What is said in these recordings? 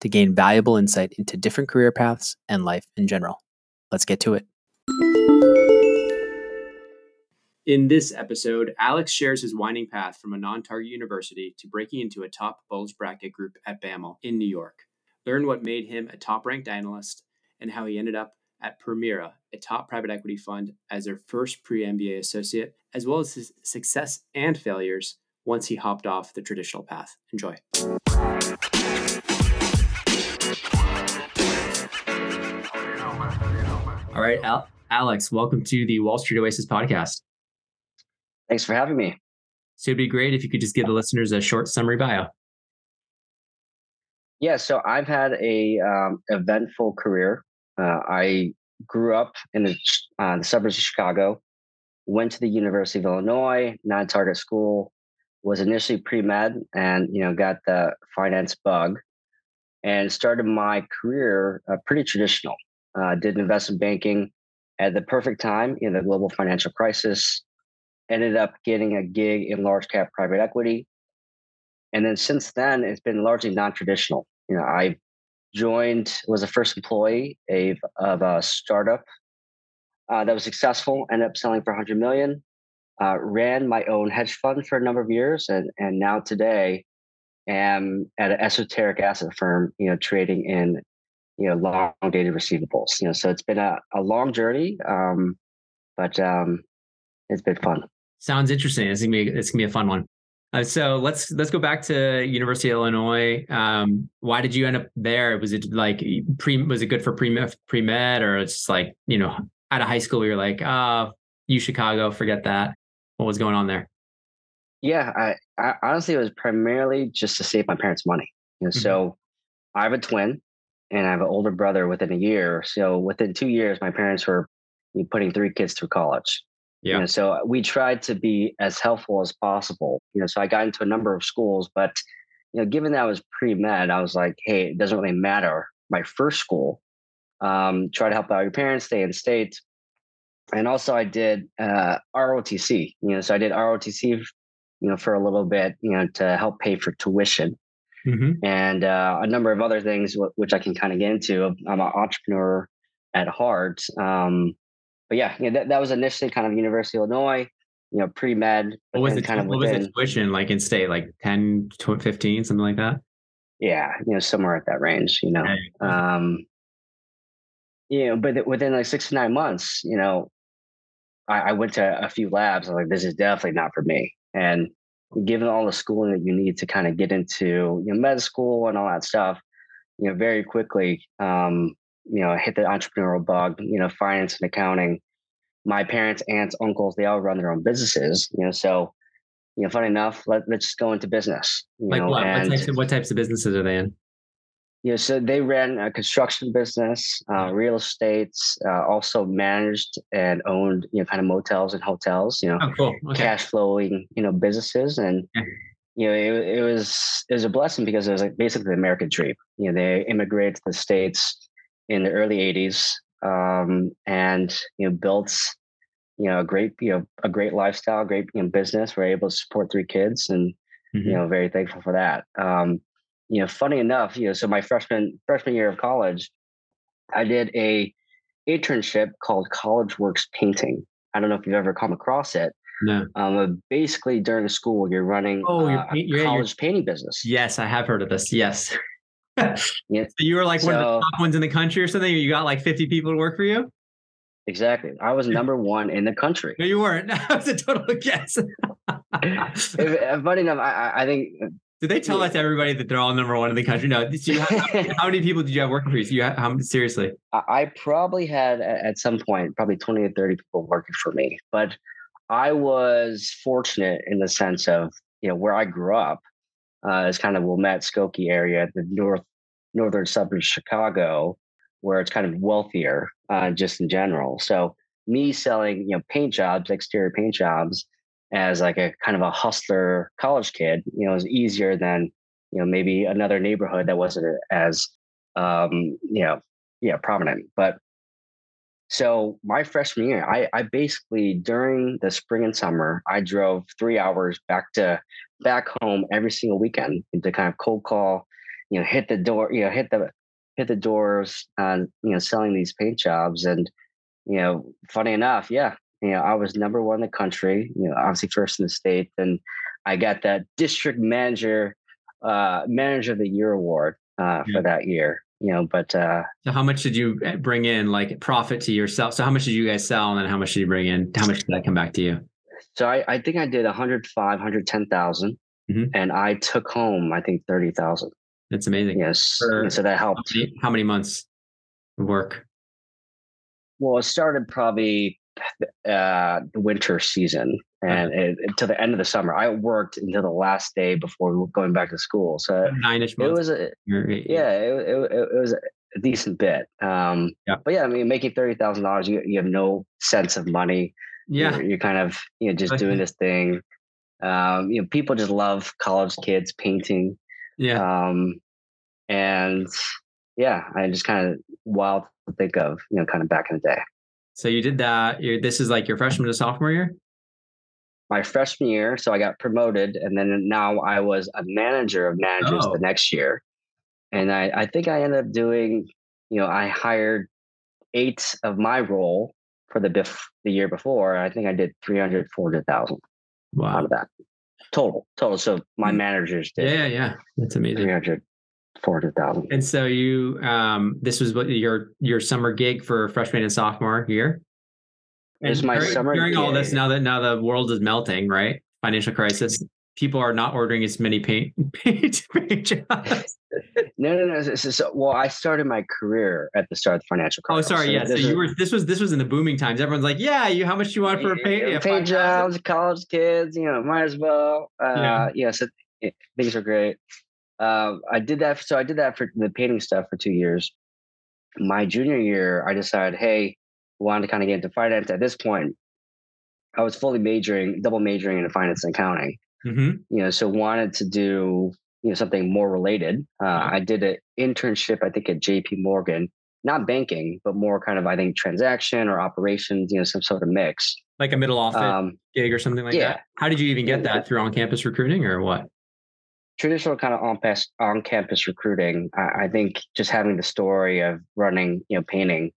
to gain valuable insight into different career paths and life in general. Let's get to it. In this episode, Alex shares his winding path from a non target university to breaking into a top bulge bracket group at BAML in New York. Learn what made him a top ranked analyst and how he ended up at Permira, a top private equity fund, as their first pre MBA associate, as well as his success and failures once he hopped off the traditional path. Enjoy. All right, Al- Alex, welcome to the Wall Street Oasis podcast. Thanks for having me. So it'd be great if you could just give the listeners a short summary bio. Yeah, so I've had a um, eventful career. Uh, I grew up in the, uh, the, suburbs of Chicago, went to the University of Illinois, non-target school, was initially pre-med and, you know, got the finance bug and started my career uh, pretty traditional. Uh, did investment banking at the perfect time in the global financial crisis ended up getting a gig in large cap private equity. And then since then, it's been largely non traditional. You know, I joined, was the first employee of, of a startup uh, that was successful, ended up selling for 100 million. Uh, ran my own hedge fund for a number of years, and and now today am at an esoteric asset firm, you know, trading in you know long dated receivables. You know, so it's been a, a long journey, um, but um, it's been fun. Sounds interesting. It's gonna be it's gonna be a fun one. Uh, so let's let's go back to University of Illinois. Um, why did you end up there? Was it like pre? Was it good for pre pre med, or it's like you know out of high school you're like, ah, oh, you Chicago, forget that. What was going on there? Yeah, I, I honestly it was primarily just to save my parents money. You know, mm-hmm. so I have a twin, and I have an older brother within a year. So within two years, my parents were putting three kids through college. Yeah. You know, so we tried to be as helpful as possible. You know, so I got into a number of schools, but you know, given that I was pre med, I was like, hey, it doesn't really matter. My first school, um, try to help out your parents, stay in state. And also, I did uh, ROTC. You know, so I did ROTC, you know, for a little bit, you know, to help pay for tuition. Mm-hmm. and uh, a number of other things, which I can kind of get into. I'm an entrepreneur at heart. Um, but yeah, you know, that, that was initially kind of University of Illinois, you know, pre med. What was it? Kind of what within, was the tuition like in state, like 10, 15, something like that? Yeah, you know, somewhere at that range, you know. Um, you know, but within like six to nine months, you know, I, I went to a few labs. I was like, this is definitely not for me. And given all the schooling that you need to kind of get into you know, med school and all that stuff, you know, very quickly, um, you know, hit the entrepreneurial bug, you know, finance and accounting. My parents, aunts, uncles, they all run their own businesses, you know, so, you know, funny enough, let, let's just go into business. like know, what? What, types of, what types of businesses are they in? Know, so they ran a construction business, uh, real estates, uh, also managed and owned, you know, kind of motels and hotels, you know, oh, cool. okay. cash flowing, you know, businesses. And, yeah. you know, it, it was, it was a blessing because it was like basically the American dream. You know, they immigrated to the States, in the early 80s um, and you know built you know a great you know a great lifestyle great you know, business we're able to support three kids and mm-hmm. you know very thankful for that um, you know funny enough you know so my freshman freshman year of college i did a internship called college works painting i don't know if you've ever come across it no. Um, basically, during school, you're running oh, you're, uh, you're, college you're, painting business. Yes, I have heard of this. Yes. yeah. So you were like so, one of the top ones in the country or something. You got like 50 people to work for you. Exactly. I was number one in the country. No, you weren't. That was a total guess. if, if, funny enough, I, I think. Did they tell yeah. that to everybody that they're all number one in the country? No. So have, how many people did you have working for you? So you have, how, seriously? I probably had at some point probably 20 or 30 people working for me, but I was fortunate in the sense of, you know, where I grew up uh, is kind of Wilmette, Skokie area, the north northern suburbs of Chicago, where it's kind of wealthier uh, just in general. So me selling, you know, paint jobs, exterior paint jobs, as like a kind of a hustler college kid, you know, is easier than you know maybe another neighborhood that wasn't as um, you know yeah prominent. But so my freshman year, I, I basically during the spring and summer, I drove three hours back to back home every single weekend to kind of cold call, you know, hit the door, you know, hit the hit the doors on, you know, selling these paint jobs. And, you know, funny enough, yeah, you know, I was number one in the country, you know, obviously first in the state. And I got that district manager, uh, manager of the year award uh, for that year you know, but uh, so how much did you eh, bring in like profit to yourself? So how much did you guys sell and then how much did you bring in? How much did that come back to you? So I, I think I did 105, 110,000 mm-hmm. and I took home, I think 30,000. That's amazing. Yes. For, so that helped. How many, how many months of work? Well, it started probably uh, the winter season and it, to the end of the summer. I worked until the last day before going back to school. So nine-ish months. It was a yeah, it, it, it was a decent bit. Um, yeah. But yeah, I mean, making thirty thousand dollars, you you have no sense of money. Yeah, you're, you're kind of you know just doing this thing. Um, you know, people just love college kids painting. Yeah. Um, and yeah, I just kind of wild to think of, you know, kind of back in the day. So you did that. You're, this is like your freshman to sophomore year my freshman year. So I got promoted, and then now I was a manager of managers oh. the next year. And I, I think I ended up doing, you know, I hired eight of my role for the bef- the year before. I think I did 300, 400,000 wow. out of that total, total. So my mm. managers did. Yeah, yeah, that's amazing. 300, 400,000. And so you, um, this was what your, your summer gig for freshman and sophomore year? It's my during, summer. During all this, now that now the world is melting, right? Financial crisis. People are not ordering as many paint paint, paint jobs. No, no, no. So, so, well, I started my career at the start of the financial crisis. Oh, sorry. So yeah. So you were. This was. This was in the booming times. Everyone's like, "Yeah, you. How much do you want for a paint? Yeah, paint jobs, college kids. You know, might as well. Uh, yeah. yeah. So it, things are great. Um, I did that. So I did that for the painting stuff for two years. My junior year, I decided, hey, wanted to kind of get into finance at this point i was fully majoring double majoring in finance and accounting mm-hmm. you know so wanted to do you know something more related uh, i did an internship i think at jp morgan not banking but more kind of i think transaction or operations you know some sort of mix like a middle office um, gig or something like yeah. that how did you even get that through on campus recruiting or what traditional kind of on on campus recruiting I, I think just having the story of running you know painting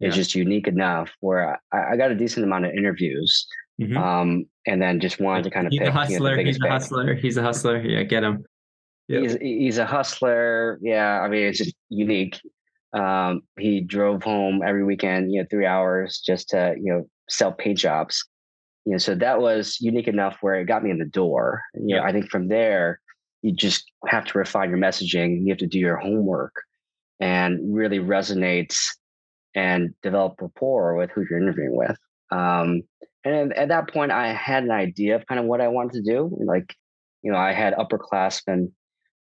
yeah. is just unique enough where I, I, got a decent amount of interviews. Mm-hmm. Um, and then just wanted to kind of he's pick, a hustler. You know, he's a hustler. He's a hustler. Yeah, get him. Yep. He's he's a hustler. Yeah, I mean it's just unique. Um, he drove home every weekend, you know, three hours just to you know sell paint jobs. You know, so that was unique enough where it got me in the door. You know, I think from there you just have to refine your messaging. You have to do your homework and really resonates and develop rapport with who you're interviewing with. Um, and at that point, I had an idea of kind of what I wanted to do. Like, you know, I had upperclassmen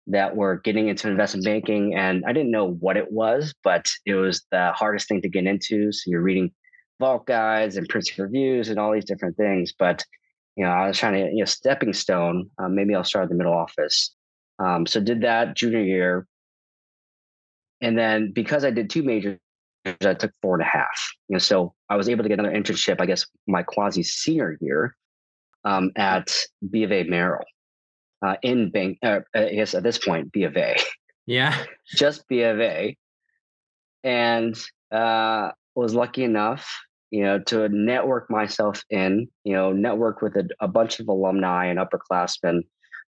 that were getting into investment banking, and I didn't know what it was, but it was the hardest thing to get into. So you're reading vault guides and printing reviews and all these different things. But you know, I was trying to, you know, stepping stone. Um, maybe I'll start at the middle office. Um, so did that junior year, and then because I did two majors I took four and a half. You know, so I was able to get another internship, I guess, my quasi senior year um, at B of A Merrill uh, in bank. Uh, I guess at this point, B of A. Yeah, just B of A, and uh, was lucky enough, you know, to network myself in. You know, network with a, a bunch of alumni and upperclassmen.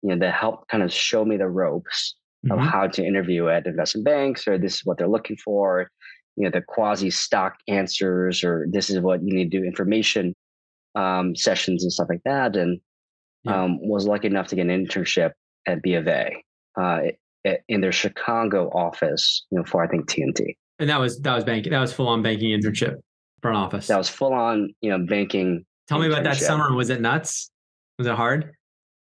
You know, that helped kind of show me the ropes mm-hmm. of how to interview at investment banks, or this is what they're looking for you know the quasi stock answers or this is what you need to do information um, sessions and stuff like that and yeah. um, was lucky enough to get an internship at b of a uh, in their chicago office you know for i think tmt and that was that was banking that was full on banking internship front office that was full on you know banking tell me about that summer was it nuts was it hard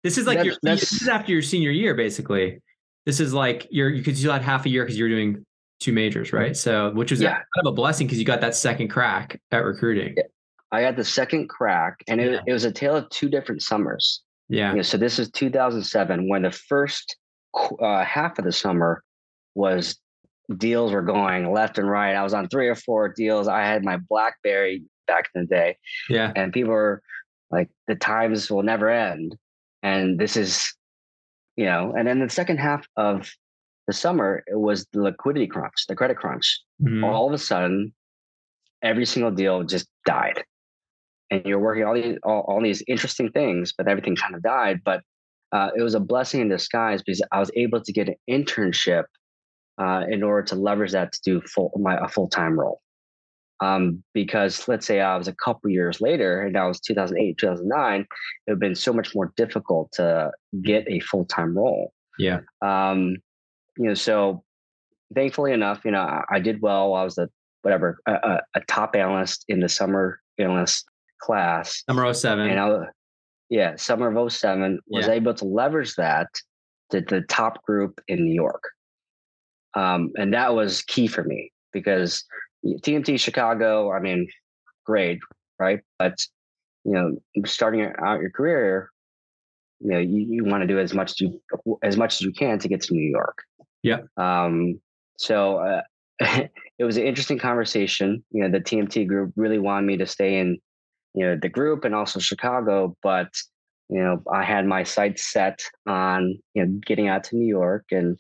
this is like that's, your this is after your senior year basically this is like you're you could still had half a year because you're doing two majors, right? So, which was yeah. kind of a blessing because you got that second crack at recruiting. I got the second crack, and it, yeah. it was a tale of two different summers. Yeah. You know, so this is 2007 when the first uh, half of the summer was deals were going left and right. I was on three or four deals. I had my BlackBerry back in the day. Yeah. And people were like, the times will never end. And this is, you know, and then the second half of the summer it was the liquidity crunch, the credit crunch. Mm-hmm. All of a sudden, every single deal just died, and you're working all these all, all these interesting things, but everything kind of died. But uh, it was a blessing in disguise because I was able to get an internship uh, in order to leverage that to do full my a full time role. Um, because let's say I was a couple years later, and that was 2008, 2009, it would have been so much more difficult to get a full time role. Yeah. Um, you know, so thankfully enough, you know, I, I did well. I was a whatever a, a, top analyst in the summer analyst class. Summer 07. And I, yeah, summer of 07 was yeah. able to leverage that to the top group in New York. Um, and that was key for me because TMT Chicago, I mean, great, right? But you know, starting out your career, you know, you, you want to do as much as you as much as you can to get to New York. Yeah. Um, so uh, it was an interesting conversation. You know, the TMT group really wanted me to stay in, you know, the group and also Chicago, but you know, I had my sights set on you know getting out to New York and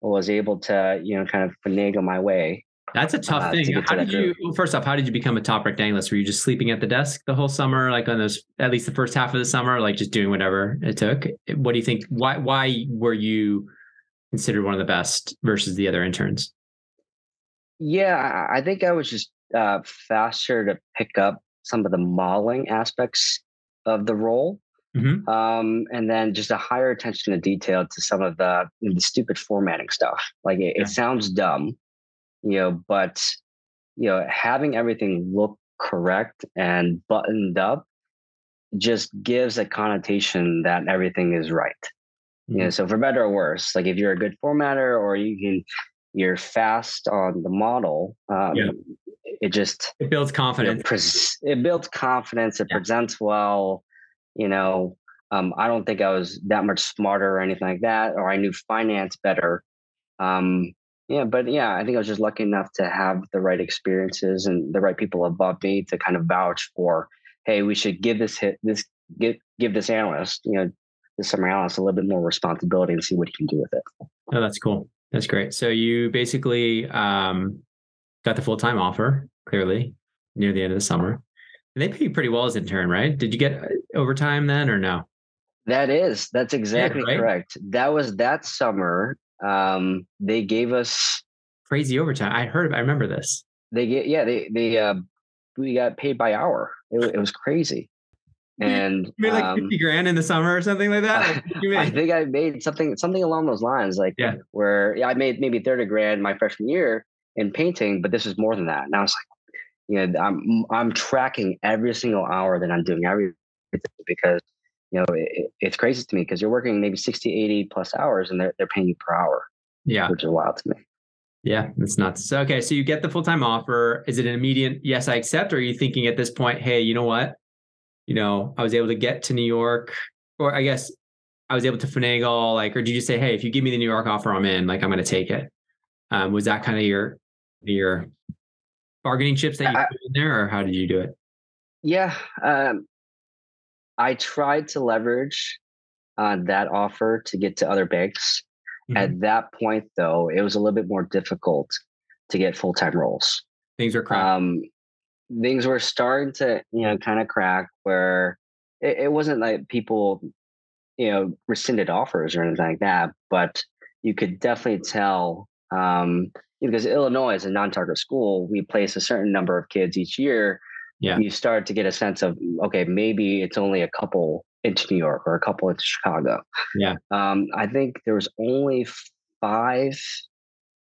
was able to you know kind of finagle my way. That's a tough uh, thing. To how did you? Well, first off, how did you become a top analyst? Were you just sleeping at the desk the whole summer, like on those at least the first half of the summer, like just doing whatever it took? What do you think? Why why were you considered one of the best versus the other interns? Yeah, I think I was just uh, faster to pick up some of the modeling aspects of the role. Mm-hmm. Um, and then just a higher attention to detail to some of the, the stupid formatting stuff. Like it, yeah. it sounds dumb, you know, but you know, having everything look correct and buttoned up just gives a connotation that everything is right. Mm-hmm. You know, so for better or worse, like if you're a good formatter or you can you're fast on the model, um, yeah. it just it builds confidence. It, pres- it builds confidence. It yeah. presents well. You know, um, I don't think I was that much smarter or anything like that, or I knew finance better. Um, yeah, but yeah, I think I was just lucky enough to have the right experiences and the right people above me to kind of vouch for, hey, we should give this hit this give give this analyst, you know, the summer analyst a little bit more responsibility and see what he can do with it. Oh, that's cool. That's great. So you basically um, got the full time offer clearly near the end of the summer. They pay you pretty well as intern, right? Did you get uh, overtime then or no? That is, that's exactly yeah, right? correct. That was that summer. Um, they gave us crazy overtime. I heard, I remember this. They get, yeah, they, they, uh, we got paid by hour. It, it was crazy. And you made like um, 50 grand in the summer or something like that. Like, I think I made something something along those lines. Like yeah. where yeah, I made maybe 30 grand my freshman year in painting, but this is more than that. And I was like, you know, I'm I'm tracking every single hour that I'm doing every because you know it, it's crazy to me because you're working maybe 60, 80 plus hours and they're they're paying you per hour. Yeah. Which is wild to me. Yeah, it's nuts. So okay, so you get the full time offer. Is it an immediate yes, I accept? Or are you thinking at this point, hey, you know what? you know, I was able to get to New York, or I guess I was able to finagle, like, or did you say, hey, if you give me the New York offer, I'm in, like, I'm going to take it? Um, was that kind of your your bargaining chips that you put in there, or how did you do it? Yeah, um, I tried to leverage uh, that offer to get to other banks. Mm-hmm. At that point, though, it was a little bit more difficult to get full time roles. Things were cracking. Um, things were starting to you know kind of crack where it, it, wasn't like people you know rescinded offers or anything like that but you could definitely tell Um, because Illinois is a non-target school, we place a certain number of kids each year. Yeah. You start to get a sense of okay, maybe it's only a couple into New York or a couple into Chicago. Yeah. Um, I think there was only five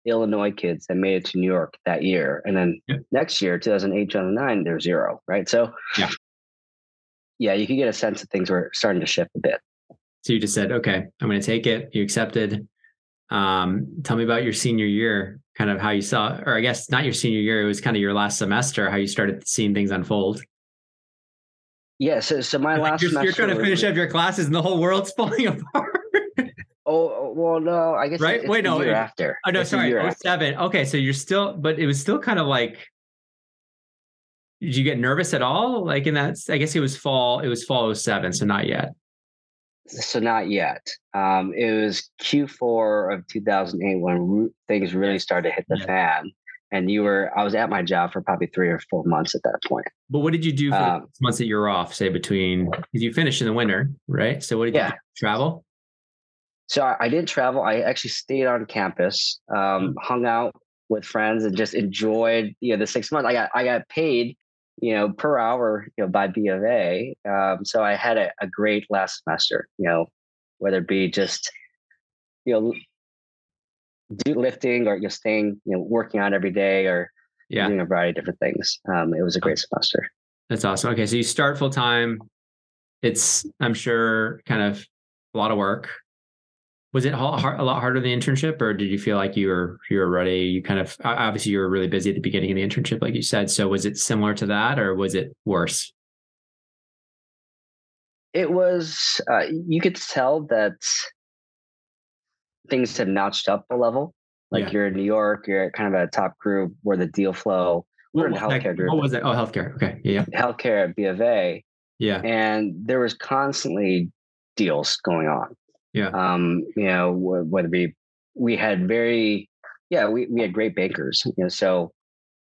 Illinois kids that made it to New York that year, and then yeah. next year, 2008, 2009, there's zero. Right. So yeah, yeah, you could get a sense that things were starting to shift a bit. So you just said, okay, I'm going to take it. You accepted. Um, tell me about your senior year, kind of how you saw, or I guess not your senior year, it was kind of your last semester, how you started seeing things unfold. Yeah. So, so my last you're, semester. You're trying to finish up your classes and the whole world's falling apart. Oh well, no. I guess right. Wait, no. Year after. Oh no, it's sorry. Oh seven. Okay, so you're still, but it was still kind of like. Did you get nervous at all? Like in that, I guess it was fall. It was fall 07, so not yet. So not yet. Um, it was Q4 of 2008 when things really started to hit the yeah. fan, and you were. I was at my job for probably three or four months at that point. But what did you do for um, the months that you were off? Say between because you finished in the winter, right? So what did yeah. you do? travel? So I, I didn't travel. I actually stayed on campus, um, hung out with friends, and just enjoyed you know the six months. I got I got paid you know per hour you know by B of A. Um, so I had a, a great last semester. You know whether it be just you know do lifting or you know, staying you know working out every day or yeah. doing a variety of different things. Um, it was a great semester. That's awesome. Okay, so you start full time. It's I'm sure kind of a lot of work was it a lot harder than the internship or did you feel like you were you were ready? You kind of obviously you were really busy at the beginning of the internship like you said so was it similar to that or was it worse? It was uh, you could tell that things have notched up a level. Like yeah. you're in new york you're kind of a top group where the deal flow we're in healthcare that, group. what was that oh healthcare okay yeah. Healthcare at b of a. Yeah. And there was constantly deals going on yeah. Um, you know, whether we we had very yeah, we, we had great bakers. you know, so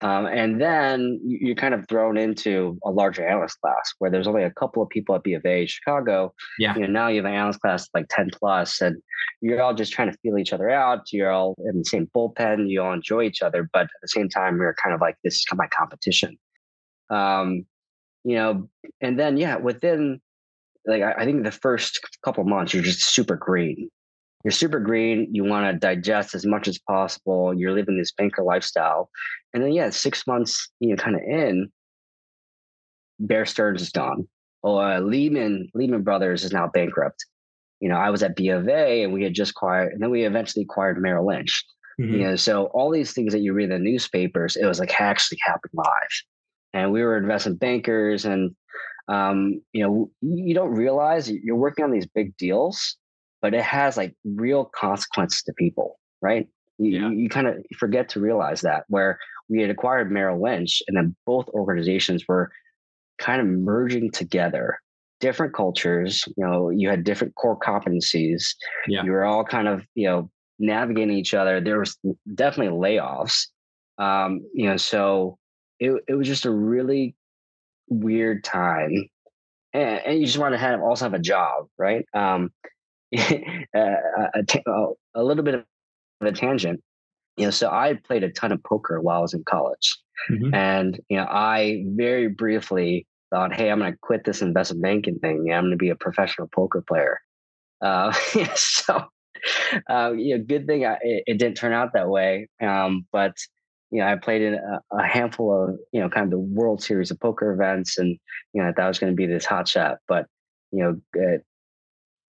um, and then you're kind of thrown into a larger analyst class where there's only a couple of people at B of A Chicago. Yeah. You know, now you have an analyst class like 10 plus, and you're all just trying to feel each other out. You're all in the same bullpen. You all enjoy each other, but at the same time, you're kind of like this is my competition. Um, you know, and then yeah, within like I, I think the first couple months you're just super green. You're super green. You want to digest as much as possible. You're living this banker lifestyle, and then yeah, six months you know kind of in, Bear Stearns is gone. Or uh, Lehman Lehman Brothers is now bankrupt. You know, I was at B of A, and we had just acquired, and then we eventually acquired Merrill Lynch. Mm-hmm. You know, so all these things that you read in the newspapers, it was like actually happened live. And we were investment bankers, and um, you know, you don't realize you're working on these big deals, but it has like real consequences to people, right? You, yeah. you, kind of forget to realize that where we had acquired Merrill Lynch and then both organizations were kind of merging together different cultures you know you had different core competencies yeah. you were all kind of you know navigating each other there was definitely layoffs um you know so it, it was just a really weird time, and, and you just want to have also have a job, right? Um, a, a, little bit of a tangent. You know, so I played a ton of poker while I was in college, mm-hmm. and you know, I very briefly thought, "Hey, I'm going to quit this investment banking thing. Yeah, I'm going to be a professional poker player." Uh, so, uh, you know, good thing I, it, it, didn't turn out that way. Um, but you know, I played in a, a, handful of, you know, kind of the World Series of poker events, and you know, I thought I was going to be this hot shot, but you know, uh,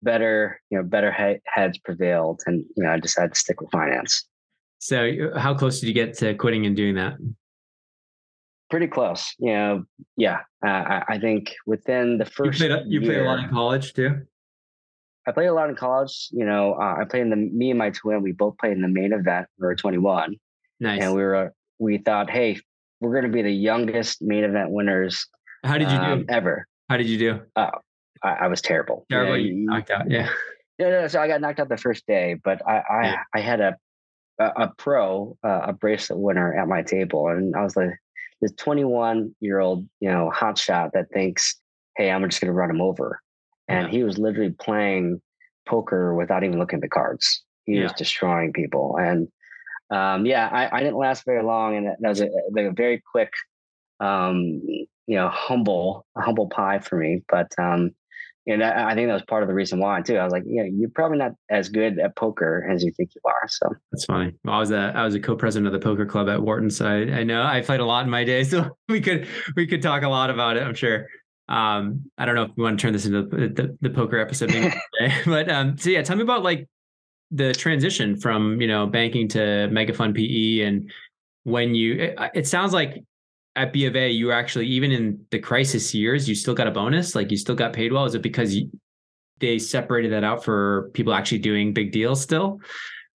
better, you know, better he- heads prevailed, and you know, I decided to stick with finance. So, how close did you get to quitting and doing that? Pretty close. You know, yeah. Uh, I, I, think within the first. You played, you year, played a lot in college too. I played a lot in college. You know, uh, I played in the. Me and my twin, we both played in the main event. We were 21 Nice. And we were we thought, hey, we're going to be the youngest main event winners. How did you um, do ever? How did you do? Oh, I, I was terrible. Terrible. Yeah, you knocked out. Yeah. Yeah. So I got knocked out the first day, but I I, yeah. I had a a, a pro uh, a bracelet winner at my table, and I was like this 21 year old you know hot shot that thinks, hey, I'm just going to run him over, and yeah. he was literally playing poker without even looking at the cards. He yeah. was destroying people, and um, yeah, I, I, didn't last very long, and that was a, a very quick, um, you know, humble, humble pie for me. But um, you know, I think that was part of the reason why too. I was like, yeah, you're probably not as good at poker as you think you are. So that's funny. Well, I was a I was a co-president of the poker club at Wharton, so I, I know I played a lot in my day. So we could we could talk a lot about it. I'm sure. Um, I don't know if we want to turn this into the, the, the poker episode, today, but um, so yeah, tell me about like the transition from you know banking to mega fund PE and when you it, it sounds like at B of A, you actually even in the crisis years, you still got a bonus. Like you still got paid well. Is it because you, they separated that out for people actually doing big deals still,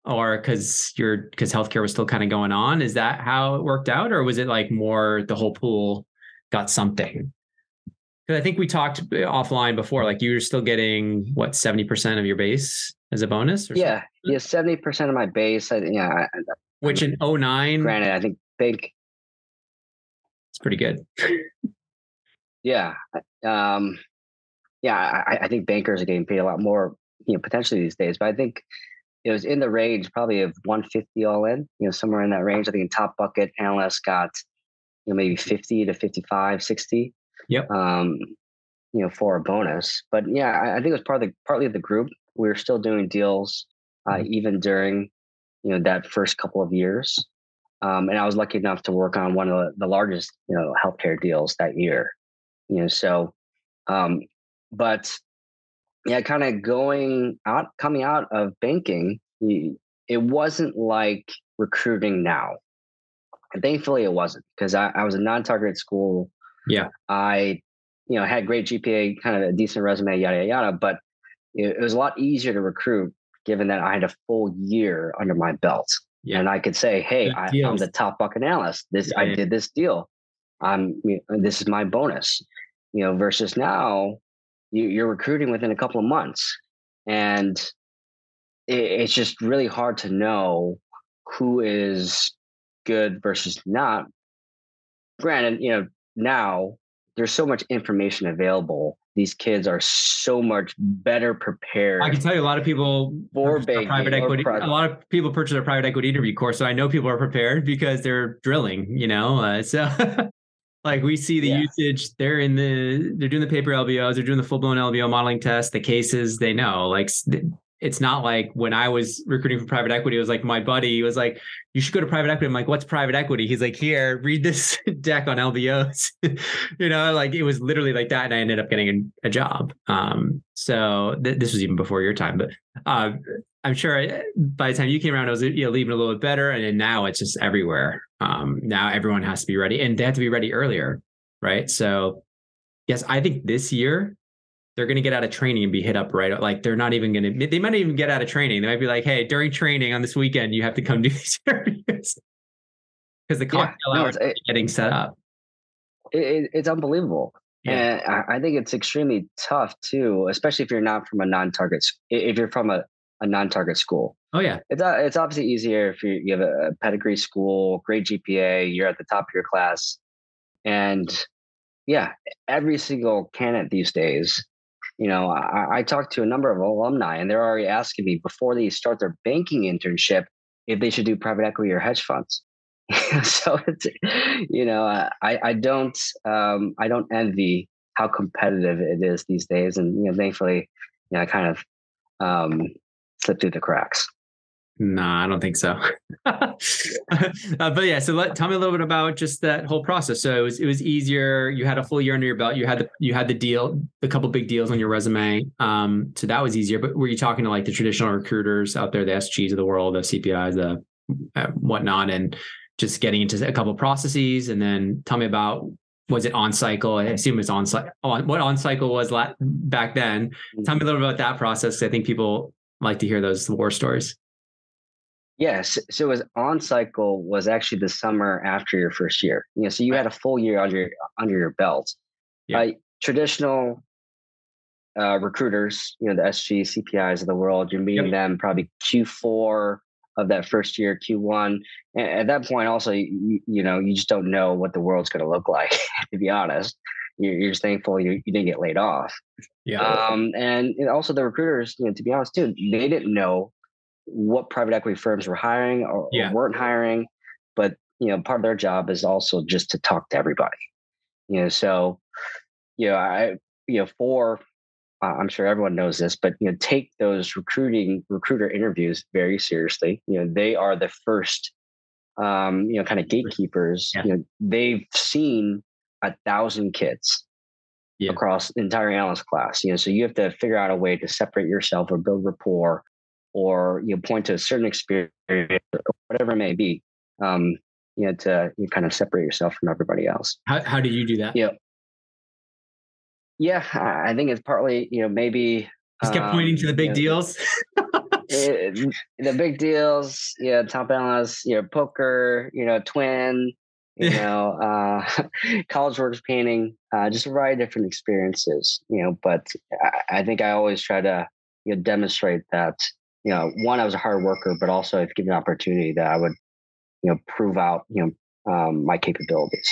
or because you're because healthcare was still kind of going on? Is that how it worked out, or was it like more the whole pool got something? Because I think we talked eh, offline before. Like you were still getting what seventy percent of your base as a bonus. yeah, something? yeah, seventy percent of my base. I, yeah, which in 09, granted, I think big it's pretty good. yeah. Um, yeah, I, I, think bankers are getting paid a lot more, you know, potentially these days. But I think it was in the range probably of 150 all in, you know, somewhere in that range. I think in top bucket analysts got, you know, maybe 50 to 55, 60. Yep. Um, you know, for a bonus. But yeah, I, I think it was part of the partly of the group. We were still doing deals uh, mm-hmm. even during, you know, that first couple of years. Um, and I was lucky enough to work on one of the, the largest, you know, healthcare deals that year. You know, so, um, but yeah, kind of going out, coming out of banking, it wasn't like recruiting now. And thankfully, it wasn't because I, I was a non-targeted school. Yeah, I, you know, had great GPA, kind of a decent resume, yada yada yada. But it, was a lot easier to recruit given that I had a full year under my belt. Yeah. And I could say, hey, I, am the top bucket analyst. This yeah, I did this deal. I'm this is my bonus. You know, versus now you, you're recruiting within a couple of months, and it, it's just really hard to know who is good versus not. Granted, you know, now there's so much information available these kids are so much better prepared. I can tell you a lot of people for private equity. Private. A lot of people purchase a private equity interview course, so I know people are prepared because they're drilling. You know, uh, so like we see the yeah. usage. They're in the they're doing the paper LBOs. They're doing the full blown LBO modeling test. The cases they know. Like it's not like when I was recruiting for private equity, it was like my buddy was like, you should go to private equity. I'm like, what's private equity? He's like, here, read this deck on LBOs. you know, like it was literally like that. And I ended up getting a, job. Um, so th- this was even before your time, but uh, I'm sure I, by the time you came around, it was you know, even a little bit better. And then now it's just everywhere. Um, now everyone has to be ready and they have to be ready earlier. Right. So yes, I think this year they're going to get out of training and be hit up right. Like they're not even going to, they might even get out of training. They might be like, hey, during training on this weekend, you have to come do these interviews because the cocktail yeah, no, hours it, getting set up. It, it's unbelievable. Yeah. And I, I think it's extremely tough too, especially if you're not from a non-target, if you're from a, a non-target school. Oh yeah. It's, uh, it's obviously easier if you, you have a pedigree school, great GPA, you're at the top of your class. And yeah, every single candidate these days you know, I, I talked to a number of alumni and they're already asking me before they start their banking internship if they should do private equity or hedge funds. so it's, you know, I, I don't, um, I don't envy how competitive it is these days. And, you know, thankfully, you know, I kind of, um, slipped through the cracks. No, I don't think so. uh, but yeah, so let tell me a little bit about just that whole process. So it was it was easier. You had a full year under your belt. You had the you had the deal, a couple big deals on your resume. Um, so that was easier. But were you talking to like the traditional recruiters out there, the SGs of the world, the CPIs, the uh, whatnot, and just getting into a couple processes? And then tell me about was it on cycle? I assume it's on cycle. On what on cycle was la- back then. Tell me a little bit about that process. I think people like to hear those war stories. Yes. So it was on cycle was actually the summer after your first year. You know, so you had a full year under your under your belt. Yeah. Uh, traditional uh, recruiters, you know, the SG, CPIs of the world, you're meeting yep. them probably Q4 of that first year, Q1. And at that point, also, you, you know, you just don't know what the world's going to look like, to be honest. You're, you're just thankful you, you didn't get laid off. Yeah. Um, and, and also the recruiters, you know, to be honest, too, they didn't know what private equity firms were hiring or, yeah. or weren't hiring, but you know, part of their job is also just to talk to everybody. You know, so you know, I you know, for uh, I'm sure everyone knows this, but you know, take those recruiting recruiter interviews very seriously. You know, they are the first, um, you know, kind of gatekeepers. Yeah. You know, they've seen a thousand kids yeah. across the entire analyst class. You know, so you have to figure out a way to separate yourself or build rapport, or you know, point to a certain experience, or whatever it may be. Um, you know, to you kind of separate yourself from everybody else. How how do you do that? Yeah. Yeah, I think it's partly, you know, maybe just kept um, pointing to the big you know, deals. it, the big deals, yeah, top analysts, you know, poker, you know, twin, you know, uh, college works painting, uh, just a variety of different experiences, you know. But I, I, think I always try to, you know, demonstrate that, you know, one, I was a hard worker, but also if given an opportunity that I would, you know, prove out, you know, um, my capabilities.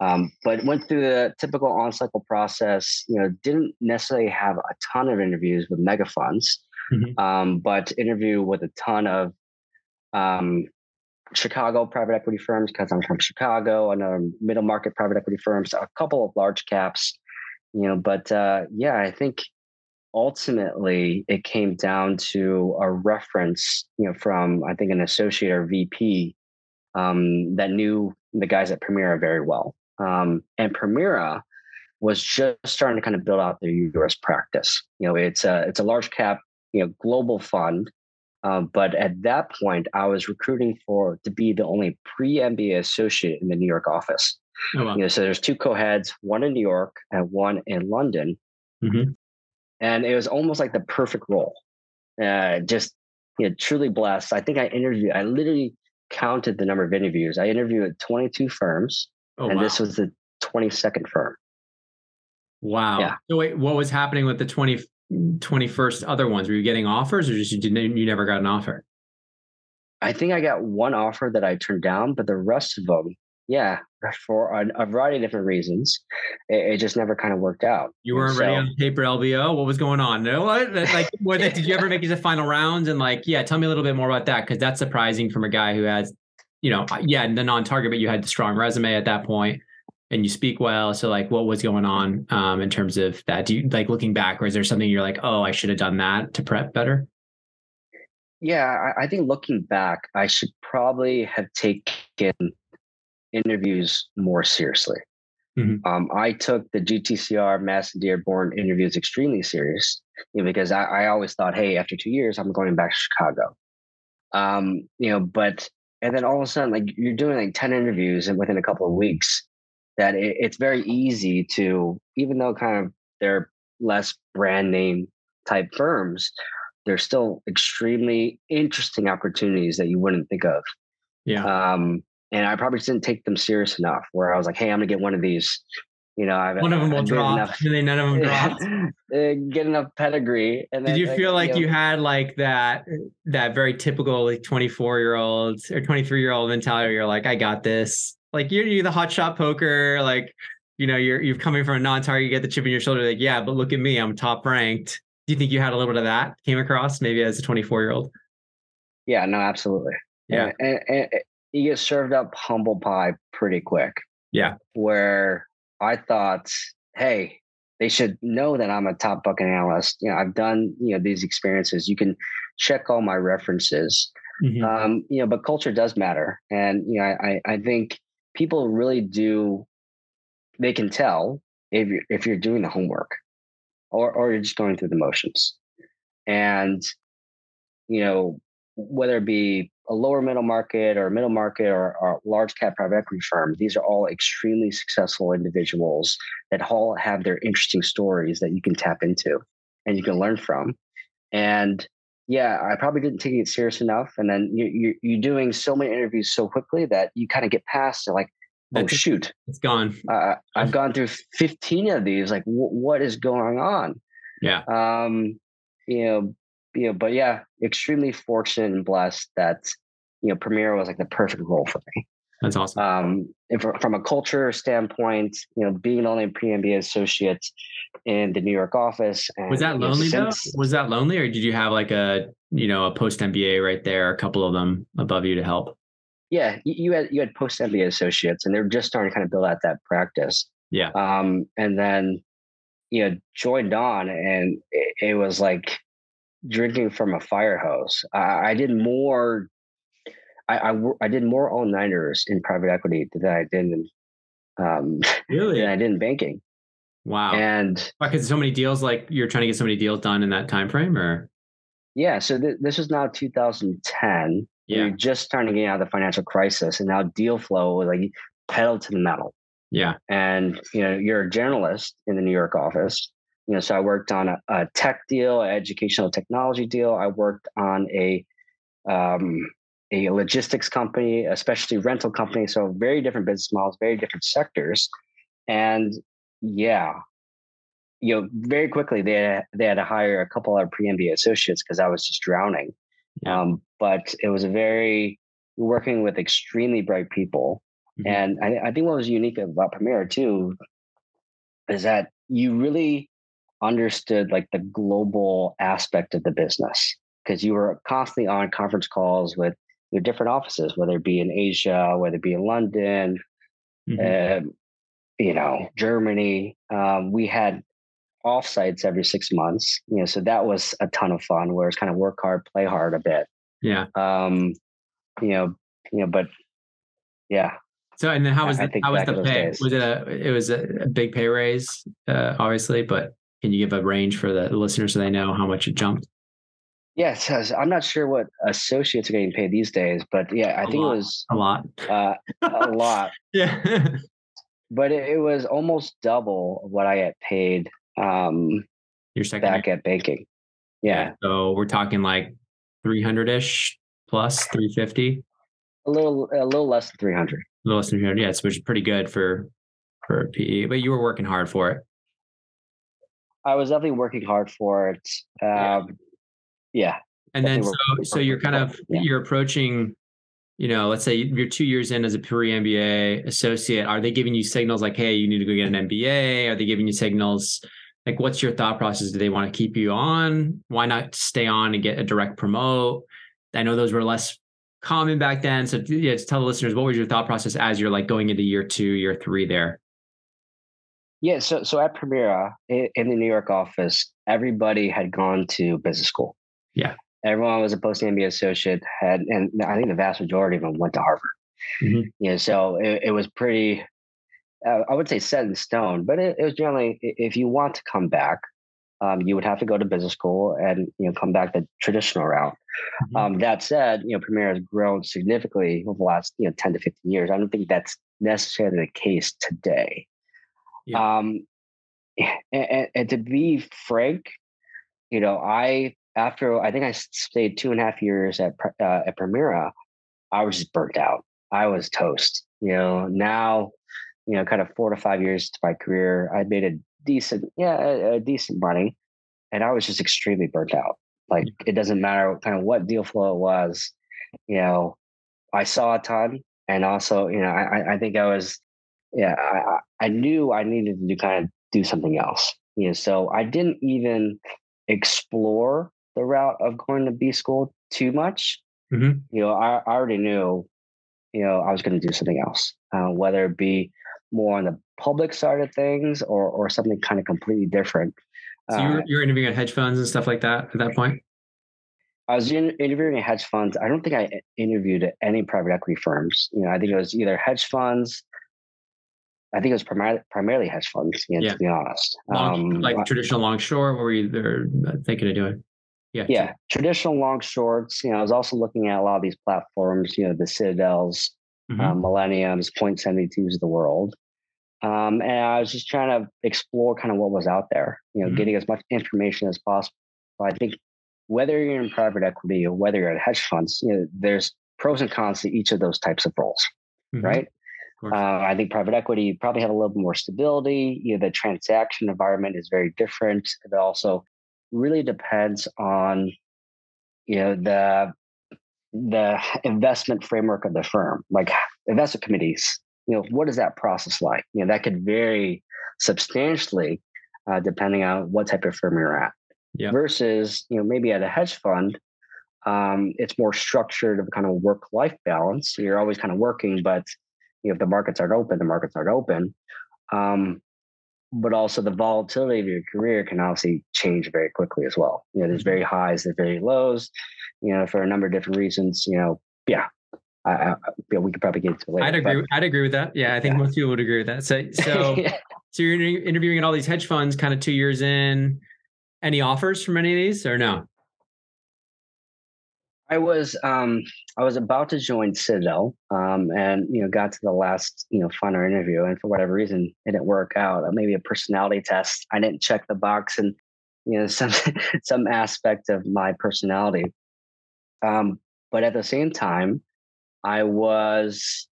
Um, but went through the typical on cycle process. You know, didn't necessarily have a ton of interviews with mega funds, mm-hmm. um, but interview with a ton of um, Chicago private equity firms because I'm from Chicago, another middle market private equity firms, a couple of large caps. You know, but uh, yeah, I think ultimately it came down to a reference, you know, from I think an associate or VP um, that knew the guys at Permira very well. Um, and Permira was just starting to kind of build out their US practice. You know, it's a it's a large cap, you know, global fund. Um, but at that point, I was recruiting for to be the only pre MBA associate in the New York office. Oh, wow. You know, so there's two co-heads, one in New York and one in London, mm-hmm. And it was almost like the perfect role. Uh, just you know, truly blessed. I think I interviewed. I literally counted the number of interviews. I interviewed at 22 firms. Oh, and wow. this was the 22nd firm. Wow. Yeah. So wait, what was happening with the 20, 21st other ones? Were you getting offers or just you didn't, you never got an offer? I think I got one offer that I turned down, but the rest of them, yeah, for a, a variety of different reasons, it, it, just never kind of worked out. You weren't so, ready on paper LBO. What was going on? No, what? Like, what, did you ever make it to final rounds? And like, yeah, tell me a little bit more about that because that's surprising from a guy who has you know, yeah, the non-target, but you had the strong resume at that point and you speak well. So like what was going on um, in terms of that? Do you like looking back or is there something you're like, oh, I should have done that to prep better? Yeah, I, I think looking back, I should probably have taken interviews more seriously. Mm-hmm. Um, I took the GTCR Madison Dearborn interviews extremely serious you know, because I, I, always thought, hey, after two years, I'm going back to Chicago. Um, you know, but and then all of a sudden like you're doing like 10 interviews and within a couple of weeks that it, it's very easy to even though kind of they're less brand name type firms they're still extremely interesting opportunities that you wouldn't think of yeah um and i probably didn't take them serious enough where i was like hey i'm gonna get one of these you know, I've, one of them will drop, enough, and then none of them dropped. Uh, get enough pedigree. And then, Did you like, feel like you, know, you, had like that that very typical like 24 year old or 23 year old mentality? You're like, I got this. Like you're, you're the hot shot poker. Like you know, you're you're coming from a non-target. You get the chip in your shoulder. Like, yeah, but look at me, I'm top ranked. Do you think you had a little bit of that came across maybe as a 24 year old? Yeah, no, absolutely. Yeah, and, and, and you get served up humble pie pretty quick. Yeah, where I thought, hey, they should know that I'm a top bucket analyst. You know, I've done you know these experiences. You can check all my references. Mm-hmm. Um, you know, but culture does matter, and you know, I I think people really do. They can tell if you're if you're doing the homework, or or you're just going through the motions, and you know whether it be a lower middle market or middle market or, or large cap private equity firm, these are all extremely successful individuals that all have their interesting stories that you can tap into and you can learn from. And yeah, I probably didn't take it serious enough. And then you, you, you're doing so many interviews so quickly that you kind of get past it like, oh, shoot. It's gone. Uh, I've gone through 15 of these. Like, w- what is going on? Yeah. Um, you know, you know, but yeah, extremely fortunate and blessed that you know Permira was like the perfect role for me. That's awesome. Um, for, from a culture standpoint, you know, being only a pre-MBA associate in the New York office. And, was that lonely know, since, though? Was that lonely, or did you have like a you know a post MBA right there, a couple of them above you to help? Yeah, you had you had post MBA associates, and they're just starting to kind of build out that practice. Yeah. Um, and then you know joined on, and it, it was like drinking from a fire hose. I, I did more. I, I, I did more all nighters in private equity than I did in um, really than I did in banking. Wow. And because so many deals, like you're trying to get so many deals done in that time frame, or yeah. So th- this is now 2010. Yeah. You're just starting to get out of the financial crisis, and now deal flow was like pedal to the metal. Yeah. And you know, you're a journalist in the New York office. You know, so I worked on a, a tech deal, an educational technology deal. I worked on a um, a logistics company, especially rental company. So very different business models, very different sectors. And yeah, you know, very quickly they had, they had to hire a couple of pre MBA associates because I was just drowning. Um, but it was a very working with extremely bright people, mm-hmm. and I, I think what was unique about Permira too is that you really understood like the global aspect of the business because you were constantly on conference calls with your different offices, whether it be in Asia, whether it be in London, mm-hmm. uh, you know, Germany. Um, we had offsites every six months, you know, so that was a ton of fun where it's kind of work hard, play hard a bit. Yeah. Um, you know, you know, but yeah. So, and then how was, the, how was the pay? Was it a, it was a big pay raise, uh, obviously, but can you give a range for the listeners so they know how much it jumped? Yes, I'm not sure what associates are getting paid these days, but yeah, I a think lot. it was a lot. Uh, a lot. yeah but it, it, was almost double what I had paid um, Your second back year. at banking. Yeah. So we're talking like 300 ish plus 350. A little, a little less than 300. A little less than 300. Yes, which is pretty good for for PE. But you were working hard for it. I was definitely working hard for it. Um, yeah. yeah. And then so so you're kind of yeah. you're approaching you know, let's say you're two years in as a pre MBA associate, are they giving you signals like, hey, you need to go get an MBA? Are they giving you signals like, what's your thought process? Do they want to keep you on? Why not stay on and get a direct promote? I know those were less common back then. So yeah, just tell the listeners what was your thought process as you're like going into year two, year three there. Yeah, so so at Permira in the New York office, everybody had gone to business school. Yeah, everyone was a post MBA associate had, and I think the vast majority of them went to Harvard. Mm-hmm. Know, so it, it was pretty, uh, I would say set in stone, but it, it, was generally, if you want to come back, um, you would have to go to business school and, you know, come back the traditional route. Mm-hmm. Um, that said, you know, Permira has grown significantly over the last, you know, 10 to 15 years. I don't think that's necessarily the case today. Yeah. Um, and, and to be frank, you know, I after I think I stayed two and a half years at uh, at Permira, I was just burnt out. I was toast. You know, now, you know, kind of four to five years to my career, I made a decent, yeah, a, a decent money, and I was just extremely burnt out. Like it doesn't matter kind of what deal flow it was. You know, I saw a ton, and also, you know, I I think I was, yeah, I I knew I needed to do kind of do something else. You know, so I didn't even explore the route of going to B school too much. Mm-hmm. You know, I, I, already knew, you know, I was going to do something else, uh, whether it be more on the public side of things or or something kind of completely different. So you're, uh, you're interviewing at hedge funds and stuff like that at that point. I was in, interviewing at hedge funds. I don't think I interviewed at any private equity firms. You know, I think it was either hedge funds. I think it was primarily primarily hedge funds. You know, yeah. to be honest, long, um, like traditional long short. What were you thinking of doing? Yeah. Yeah. Traditional long shorts. You know, I was also looking at a lot of these platforms, you know, the Citadels, mm-hmm. um, Millenniums, Point72s of the world. Um, and I was just trying to explore kind of what was out there, you know, mm-hmm. getting as much information as possible. I think whether you're in private equity or whether you're at hedge funds, you know, there's pros and cons to each of those types of roles, mm-hmm. right? Uh, I think private equity you probably have a little bit more stability. You know, the transaction environment is very different. It also really depends on you know the the investment framework of the firm like investment committees, you know, what is that process like? You know, that could vary substantially uh, depending on what type of firm you're at. Yeah. Versus, you know, maybe at a hedge fund, um, it's more structured of kind of work life balance. You're always kind of working, but you know, if the markets aren't open, the markets aren't open. Um, but also the volatility of your career can obviously change very quickly as well. You know, there's very mm-hmm. highs, there's very lows. You know, for a number of different reasons. You know, yeah, I, I, yeah, we could probably get into later. I'd agree. But, I'd agree with that. Yeah, I think yeah. most people would agree with that. So, so, yeah. so you're interviewing at all these hedge funds, kind of two years in. Any offers from any of these, or no? I was um, I was about to join Citadel, um, and you know, got to the last you know final interview, and for whatever reason, it didn't work out. Maybe a personality test. I didn't check the box, and you know, some some aspect of my personality. Um, but at the same time, I was,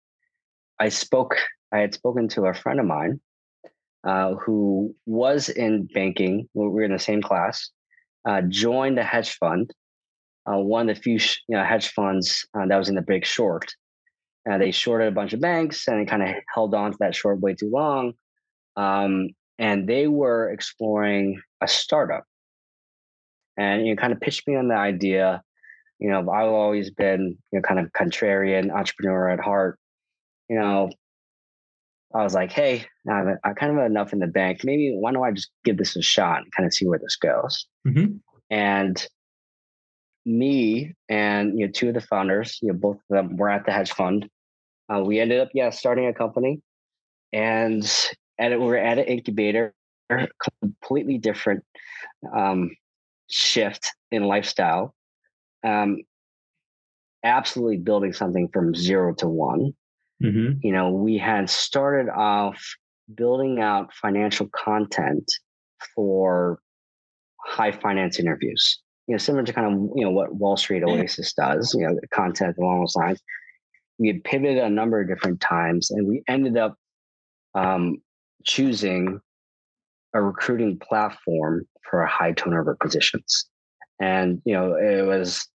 I spoke. I had spoken to a friend of mine uh, who was in banking. We were in the same class. Uh, joined a hedge fund uh, one of the few sh- you know, hedge funds uh, that was in the big short. Uh, they shorted a bunch of banks and kind of held on to that short way too long. Um, and they were exploring a startup. And you know, kind of pitched me on the idea. You know, I've always been you know kind of contrarian entrepreneur at heart. You know, I was like, hey, I, I kind of have enough in the bank. Maybe why don't I just give this a shot and kind of see where this goes? Mm-hmm. And me and you know two of the founders, you know both of them were at the hedge fund. Uh, we ended up yeah starting a company, and at it, we are at an incubator, completely different um, shift in lifestyle. Um, absolutely building something from zero to one. Mm-hmm. You know, we had started off building out financial content for high finance interviews you know, similar to kind of you know what Wall Street Oasis does, you know, content along those lines. We had pivoted a number of different times, and we ended up um, choosing a recruiting platform for high turnover positions. And you know, it was.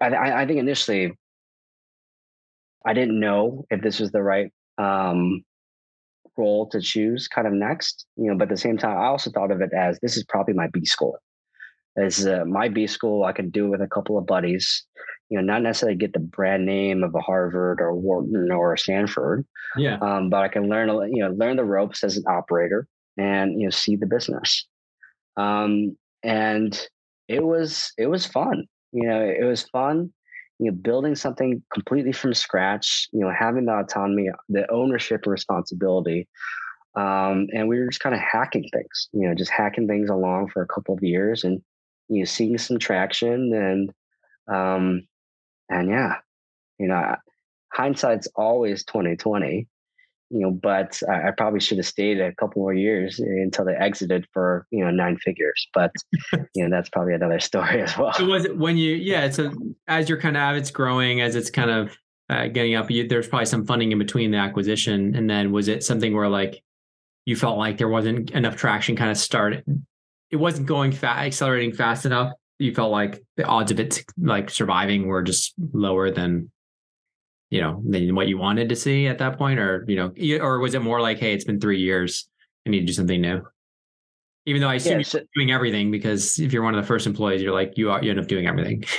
I, I think initially, I didn't know if this was the right um, role to choose, kind of next. You know, but at the same time, I also thought of it as this is probably my B school as uh, my B school, I could do it with a couple of buddies. You know, not necessarily get the brand name of a Harvard or Wharton or Stanford. Yeah. Um, but I can learn, you know, learn the ropes as an operator and you know see the business. Um, and it was it was fun. You know, it was fun. You know, building something completely from scratch. You know, having the autonomy, the ownership and responsibility. Um, and we were just kind of hacking things. You know, just hacking things along for a couple of years and you know, seeing some traction and um and yeah, you know, hindsight's always 2020 you know, but I, I, probably should have stayed a couple more years until they exited for you know nine figures. But you know, that's probably another story as well. So was it when you yeah? So as you're kind of it's growing, as it's kind of uh, getting up, you, there's probably some funding in between the acquisition, and then was it something where like you felt like there wasn't enough traction, kind of started it wasn't going fast, accelerating fast enough. You felt like the odds of it like surviving were just lower than, you know, than what you wanted to see at that point, or you know, or was it more like, hey, it's been three years, I need to do something new. Even though I assume yeah, so, you're doing everything because if you're one of the first employees, you're like you are you end up doing everything.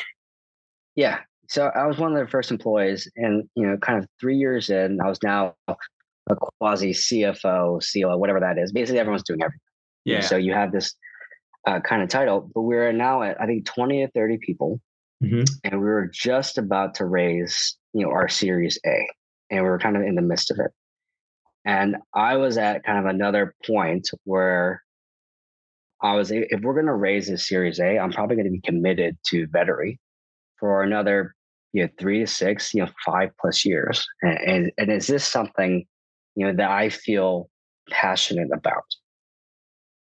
Yeah. So I was one of the first employees, and you know, kind of three years in, I was now a quasi CFO, COO, whatever that is. Basically, everyone's doing everything. Yeah. So you have this uh, kind of title, but we're now at I think 20 to 30 people, mm-hmm. and we were just about to raise you know our Series A, and we were kind of in the midst of it. And I was at kind of another point where I was, if we're going to raise this Series A, I'm probably going to be committed to Vettery for another you know three to six, you know five plus years. And, and, and is this something you know that I feel passionate about?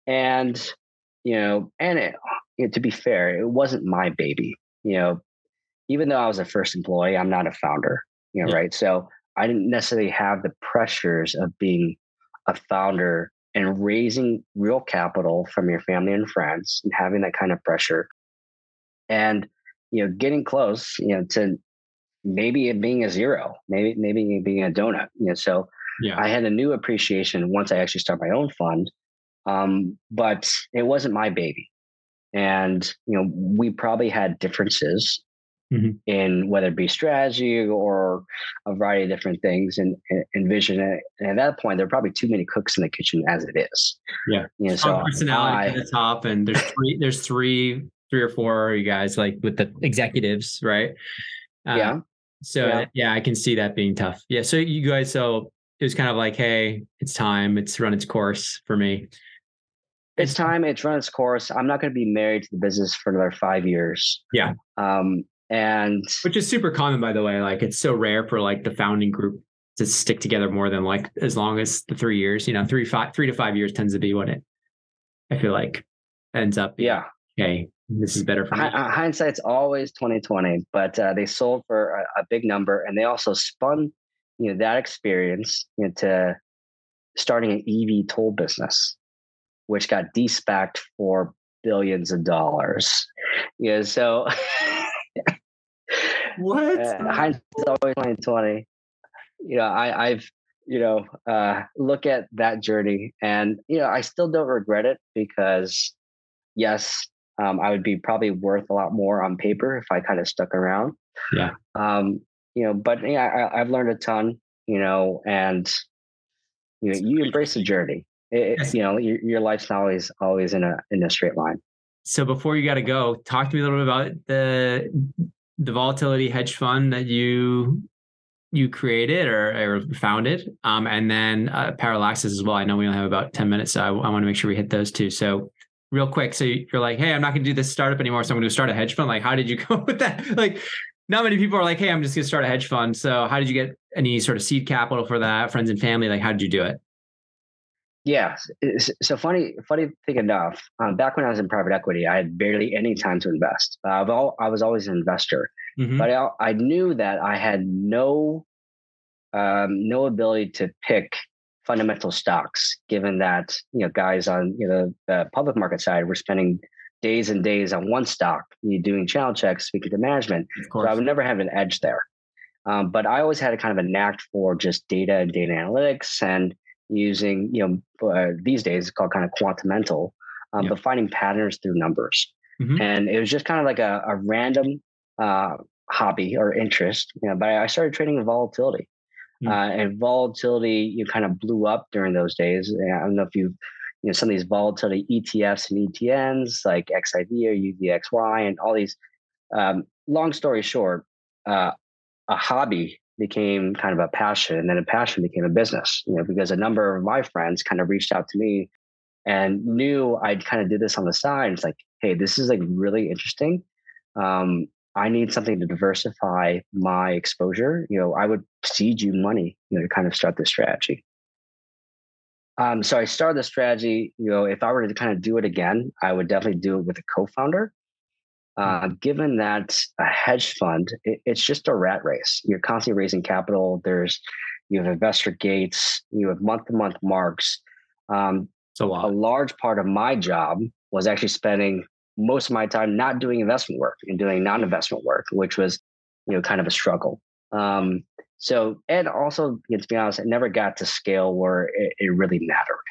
And you know, and it, you know, to be fair, it wasn't my baby. You know, even though I was a first employee, I'm not a founder. You know, yeah. right? So I didn't necessarily have the pressures of being a founder and raising real capital from your family and friends and having that kind of pressure and you know getting close you know to maybe it being a zero, maybe maybe being a donut. You know, so yeah. I had a new appreciation once I actually started my own fund, um, but it wasn't my baby, and you know we probably had differences mm-hmm. in whether it be strategy or a variety of different things and, and vision. And at that point, there are probably too many cooks in the kitchen as it is. Yeah, you know, so personality I, at the top, and there's three, there's three, three or four you guys like with the executives, right? Uh, yeah. So yeah. yeah, I can see that being tough. Yeah. So you guys, so it was kind of like, hey, it's time. It's run its course for me. It's time. It's run its course. I'm not going to be married to the business for another five years. Yeah. Um, and which is super common, by the way. Like it's so rare for like the founding group to stick together more than like as long as the three years. You know, three five three to five years tends to be what it. I feel like ends up. Being. Yeah. Okay, this is better for me. H- hindsight's always twenty twenty, but uh, they sold for a, a, big number, and they also spun, you know, that experience into starting an eVTOL business, which got de-SPACed for billions of dollars. Yeah, so what? Uh, hindsight's always twenty twenty. You know, I, I've you know uh, look at that journey, and you know, I still don't regret it because yes, um, I would be probably worth a lot more on paper if I kind of stuck around. Yeah. Um, you know, but yeah, I, have learned a ton. You know, and you know, you embrace the journey. It, yes. You know, your, your life's not always always in a in a straight line. So before you got to go, talk to me a little bit about the the volatility hedge fund that you you created or, or founded, um, and then uh, Parallaxes as well. I know we only have about ten minutes, so I, I want to make sure we hit those two. So real quick, so you're like, hey, I'm not going to do this startup anymore, so I'm going to start a hedge fund. Like, how did you come up with that? Like, not many people are like, hey, I'm just going to start a hedge fund. So how did you get any sort of seed capital for that? Friends and family, like, how did you do it? Yeah. So funny, funny thing enough, um, back when I was in private equity, I had barely any time to invest. Uh, all, I was always an investor, mm-hmm. but I, I, knew that I had no, um, no ability to pick fundamental stocks, given that you know guys on you know the public market side were spending days and days on one stock, you doing channel checks, speaking to management. So I would never have an edge there. Um, but I always had a kind of a knack for just data and data analytics and using, you know, uh, these days it's called kind of quantamental, um, but finding patterns through numbers. Mm-hmm. And it was just kind of like a, a random uh, hobby or interest, you know, but I started trading in volatility. Mm-hmm. Uh, and volatility, you know, kind of blew up during those days. I don't know if you've, you know, some of these volatility ETFs and ETNs like XIV or UVXY and all these. Um, long story short, uh, a hobby became kind of a passion and then a passion became a business you know because a number of my friends kind of reached out to me and knew i'd kind of do this on the side. It's like hey this is like really interesting. Um, i need something to diversify my exposure. You know i would seed you money you know to kind of start this strategy. Um, so i started the strategy you know if i were to kind of do it again i would definitely do it with a co-founder uh, given that a hedge fund, it, it's just a rat race. You're constantly raising capital. There's you have investor gates. You have month to month marks. Um, a, a large part of my job was actually spending most of my time not doing investment work and doing non-investment work, which was you know kind of a struggle. Um, so and also you know, to be honest, it never got to scale where it, it really mattered.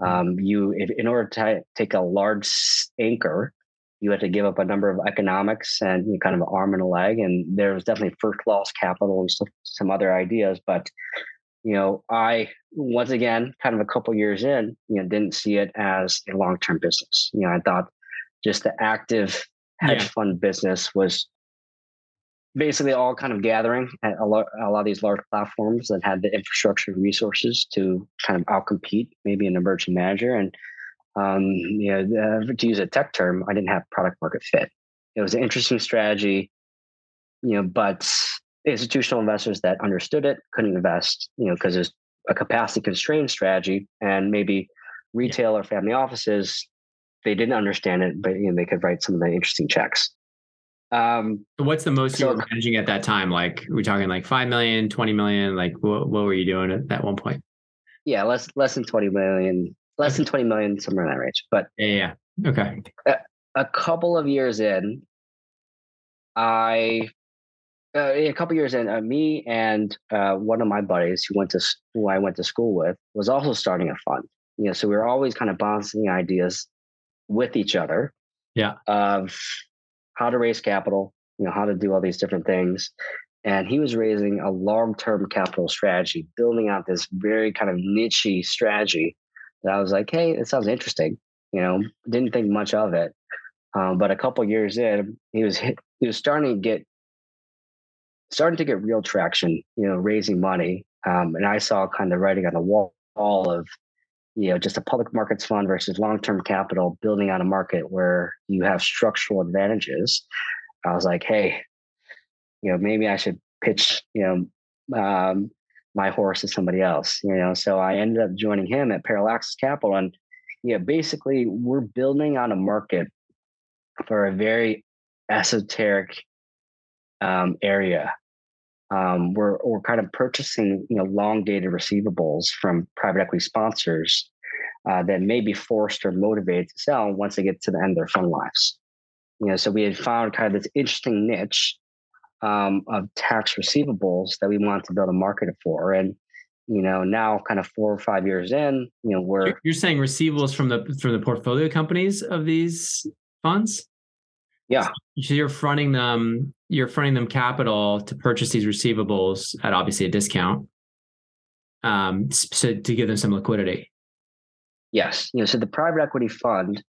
Hmm. Um, you if, in order to take a large anchor you had to give up a number of economics and you kind of an arm and a leg. And there was definitely first loss capital and some, some other ideas. But, you know, I, once again, kind of a couple years in, you know, didn't see it as a long term business. You know, I thought just the active hedge yeah. fund business was basically all kind of gathering at a lot, a lot of these large platforms that had the infrastructure resources to kind of outcompete maybe an emerging manager. And um, you know, uh, to use a tech term, I didn't have product market fit. It was an interesting strategy, you know, but institutional investors that understood it couldn't invest, you know, because there's a capacity constrained strategy, and maybe retail or family offices they didn't understand it, but you know, they could write some of the interesting checks. Um, what's the most so, you were managing at that time? Like, we're talking like 5 million, 20 million, like what, what were you doing at that one point? Yeah, less, less than 20 million, less than 20 million, somewhere in that range. But yeah, yeah. okay. A, a couple of years in, I uh, a couple years in, uh, me and uh, one of my buddies who went to who I went to school with was also starting a fund. You know, so we were always kind of bouncing ideas with each other. Yeah. Of how to raise capital, you know, how to do all these different things. And he was raising a long-term capital strategy, building out this very kind of niche strategy I was like, hey, it sounds interesting. You know, didn't think much of it. Um, but a couple years in, he was he was starting to get starting to get real traction. You know, raising money, um, and I saw kind of writing on the wall of you know just a public markets fund versus long term capital building on a market where you have structural advantages. I was like, hey, you know, maybe I should pitch you know um, my horse is somebody else. You know, so I ended up joining him at Parallaxes Capital, and yeah, basically we're building on a market for a very esoteric um, area. Um, we're we're kind of purchasing you know long dated receivables from private equity sponsors uh, that may be forced or motivated to sell once they get to the end of their fund lives. You know, so we had found kind of this interesting niche um, of tax receivables that we want to build a market for, and you know now kind of four or five years in, you know we're you're saying receivables from the from the portfolio companies of these funds. Yeah. So you're fronting them, you're fronting them capital to purchase these receivables at obviously a discount. Um, so to give them some liquidity. Yes. You know, so the private equity fund,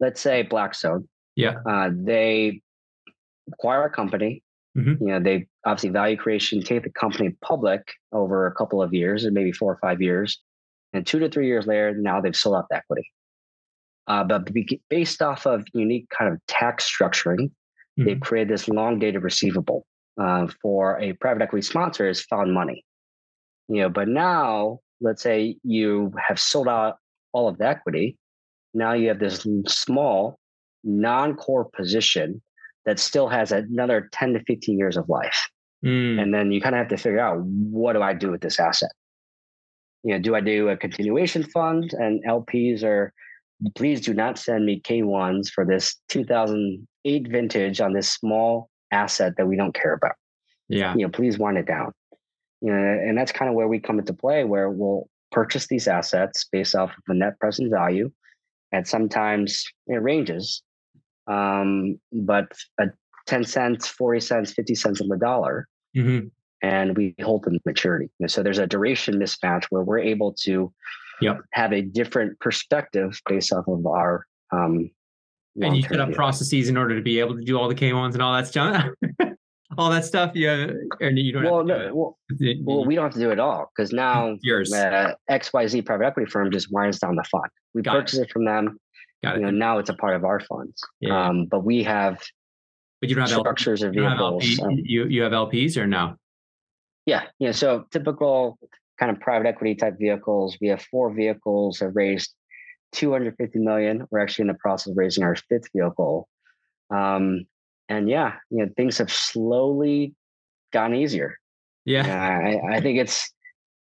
let's say Blackstone, yeah, uh, they acquire a company. Mm-hmm. You know, they obviously value creation, take the company public over a couple of years, or maybe four or five years, and two to three years later, now they've sold out the equity. Uh, but based off of unique kind of tax structuring, mm-hmm. they've created this long dated receivable uh, for a private equity sponsor has found money. You know, but now let's say you have sold out all of the equity. Now you have this small non-core position that still has another 10 to 15 years of life. Mm. And then you kind of have to figure out what do I do with this asset? You know, do I do a continuation fund and LPs are please do not send me K1s for this 2008 vintage on this small asset that we don't care about. Yeah. You know, please wind it down. You know, and that's kind of where we come into play, where we'll purchase these assets based off of the net present value, and sometimes it ranges, um, but a 10 cents, 40 cents, 50 cents on the dollar. Mm-hmm. And we hold them maturity. so there's a duration mismatch where we're able to yep. have a different perspective based off of our um, and you set up processes in order to be able to do all the K1s and all that stuff. all that stuff. Yeah, and you don't. Well, no, well, well, we don't have to do it all because now yours uh, XYZ private equity firm just winds down the fund. We Got purchase it. it. from them. Got you know, now it's a part of our funds. Yeah. Um, but we have. But you don't have structures LP, of vehicles. You, um, you you have LPs or no? Yeah, yeah. So typical kind of private equity type vehicles. We have four vehicles that raised 250 million. We're actually in the process of raising our fifth vehicle. Um, and yeah, you know, things have slowly gotten easier. Yeah. I, I think it's,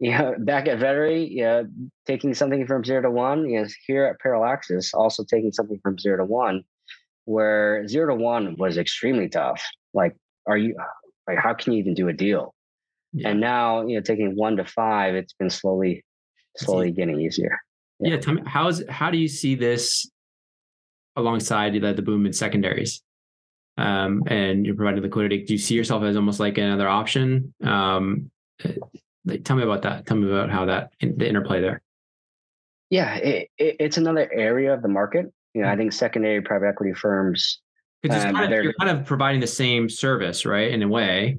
you know, back at Vettery, you know, taking something from zero to one, you know, here at Parallaxes, also taking something from zero to one, where zero to one was extremely tough. Like, are you, like, how can you even do a deal? Yeah. And now, you know, taking one to five, it's been slowly, slowly getting easier. Yeah. yeah tell me, how's, how do you see this alongside the, the boom in secondaries? Um, and you're providing liquidity. Do you see yourself as almost like another option? Um, like, tell me about that. Tell me about how that the interplay there. Yeah, it, it, it's another area of the market. You know, I think secondary private equity firms. Because um, kind of, you're kind of providing the same service, right? In a way,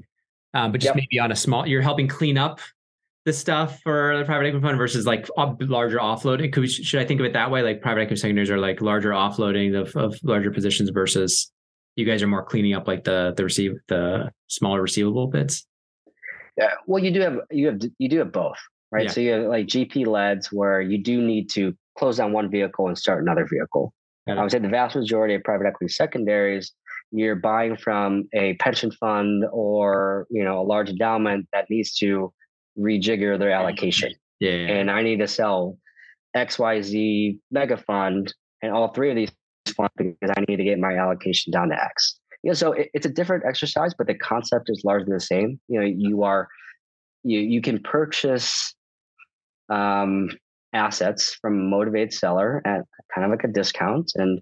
um, but just yep. maybe on a small, you're helping clean up the stuff for the private equity fund versus like larger offloading. Could we, should I think of it that way? Like private equity secondaries are like larger offloading of, of larger positions versus you guys are more cleaning up like the the receive the smaller receivable bits. Yeah, well, you do have you have you do have both, right? Yeah. So you have like GP leds where you do need to close down one vehicle and start another vehicle. I would say the vast majority of private equity secondaries you're buying from a pension fund or you know a large endowment that needs to rejigger their allocation. Yeah. And I need to sell XYZ mega fund and all three of these funds because I need to get my allocation down to X. yeah, so it, it's a different exercise, but the concept is largely the same. You know, you are you you can purchase um, assets from a motivated seller at kind of like a discount, and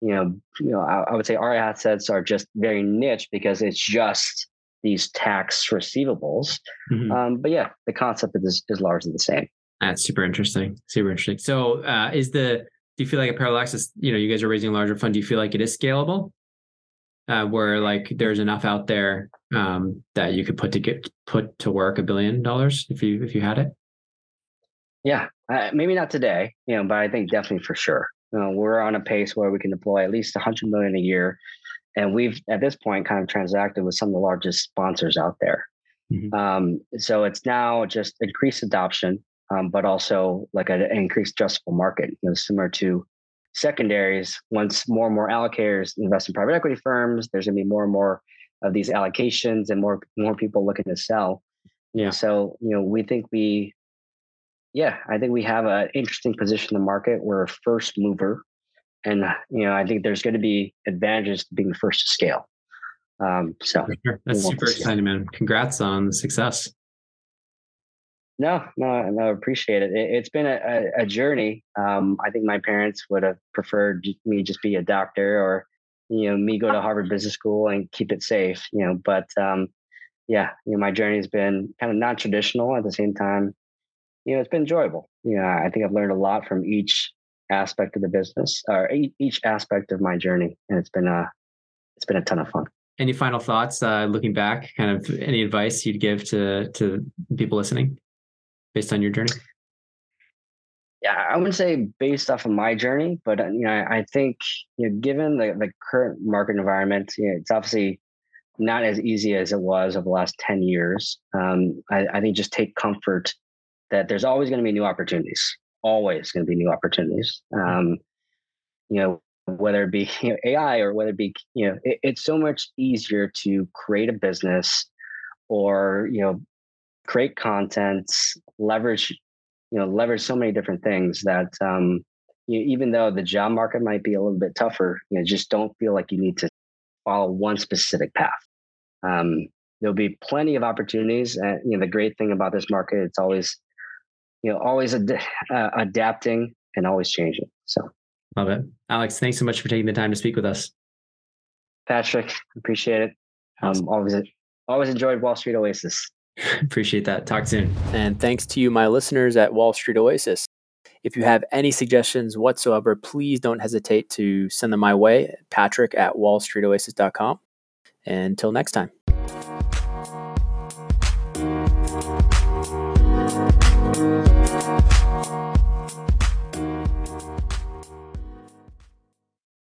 you know, you know, I, I would say our assets are just very niche because it's just these tax receivables. Mm-hmm. Um, but yeah, the concept is is largely the same. That's super interesting. Super interesting. So, uh, is the do you feel like a Parallaxes? You know, you guys are raising a larger fund. Do you feel like it is scalable? Uh, where like there's enough out there um, that you could put to get put to work a billion dollars if you if you had it. Yeah, uh, maybe not today, you know, but I think definitely for sure. You know, we're on a pace where we can deploy at least 100 million a year, and we've at this point kind of transacted with some of the largest sponsors out there. Mm-hmm. Um, so it's now just increased adoption, um, but also like an increased addressable market, you know, similar to secondaries. Once more and more allocators invest in private equity firms, there's going to be more and more of these allocations and more more people looking to sell. Yeah. So you know, we think we, yeah, I think we have an interesting position in the market. We're a first mover, and you know, I think there's going to be advantages to being the first to scale. Um, so sure. that's super exciting, man. Congrats on the success. No, no, no, appreciate it. it has been a, a, journey. Um, I think my parents would have preferred me just be a doctor or, you know, me go to Harvard Business School and keep it safe, you know, but um, yeah, you know, my journey has been kind of non-traditional at the same time. You know, it's been enjoyable. You know, I think I've learned a lot from each aspect of the business or each aspect of my journey. And it's been a, it's been a ton of fun. Any final thoughts, uh, looking back, kind of any advice you'd give to, to people listening? Based on your journey? Yeah, I wouldn't say based off of my journey, but uh, you know, I think you know, given the, the current market environment, you know, it's obviously not as easy as it was over the last 10 years. Um, I, I think just take comfort that there's always going to be new opportunities, always going to be new opportunities. Um, you know, whether it be you know, AI or whether it be, you know, it, it's so much easier to create a business or, you know, create content, leverage, you know, leverage so many different things that um, you, even though the job market might be a little bit tougher, you know, just don't feel like you need to follow one specific path. Um, there'll be plenty of opportunities, and you know, the great thing about this market, it's always, you know, always ad- uh, adapting and always changing. So, love it, Alex. Thanks so much for taking the time to speak with us. Patrick, appreciate it. Um, always, always enjoyed Wall Street Oasis. Appreciate that. Talk soon. And thanks to you, my listeners at Wall Street Oasis. If you have any suggestions whatsoever, please don't hesitate to send them my way, patrick at wallstreetoasis.com. Until next time.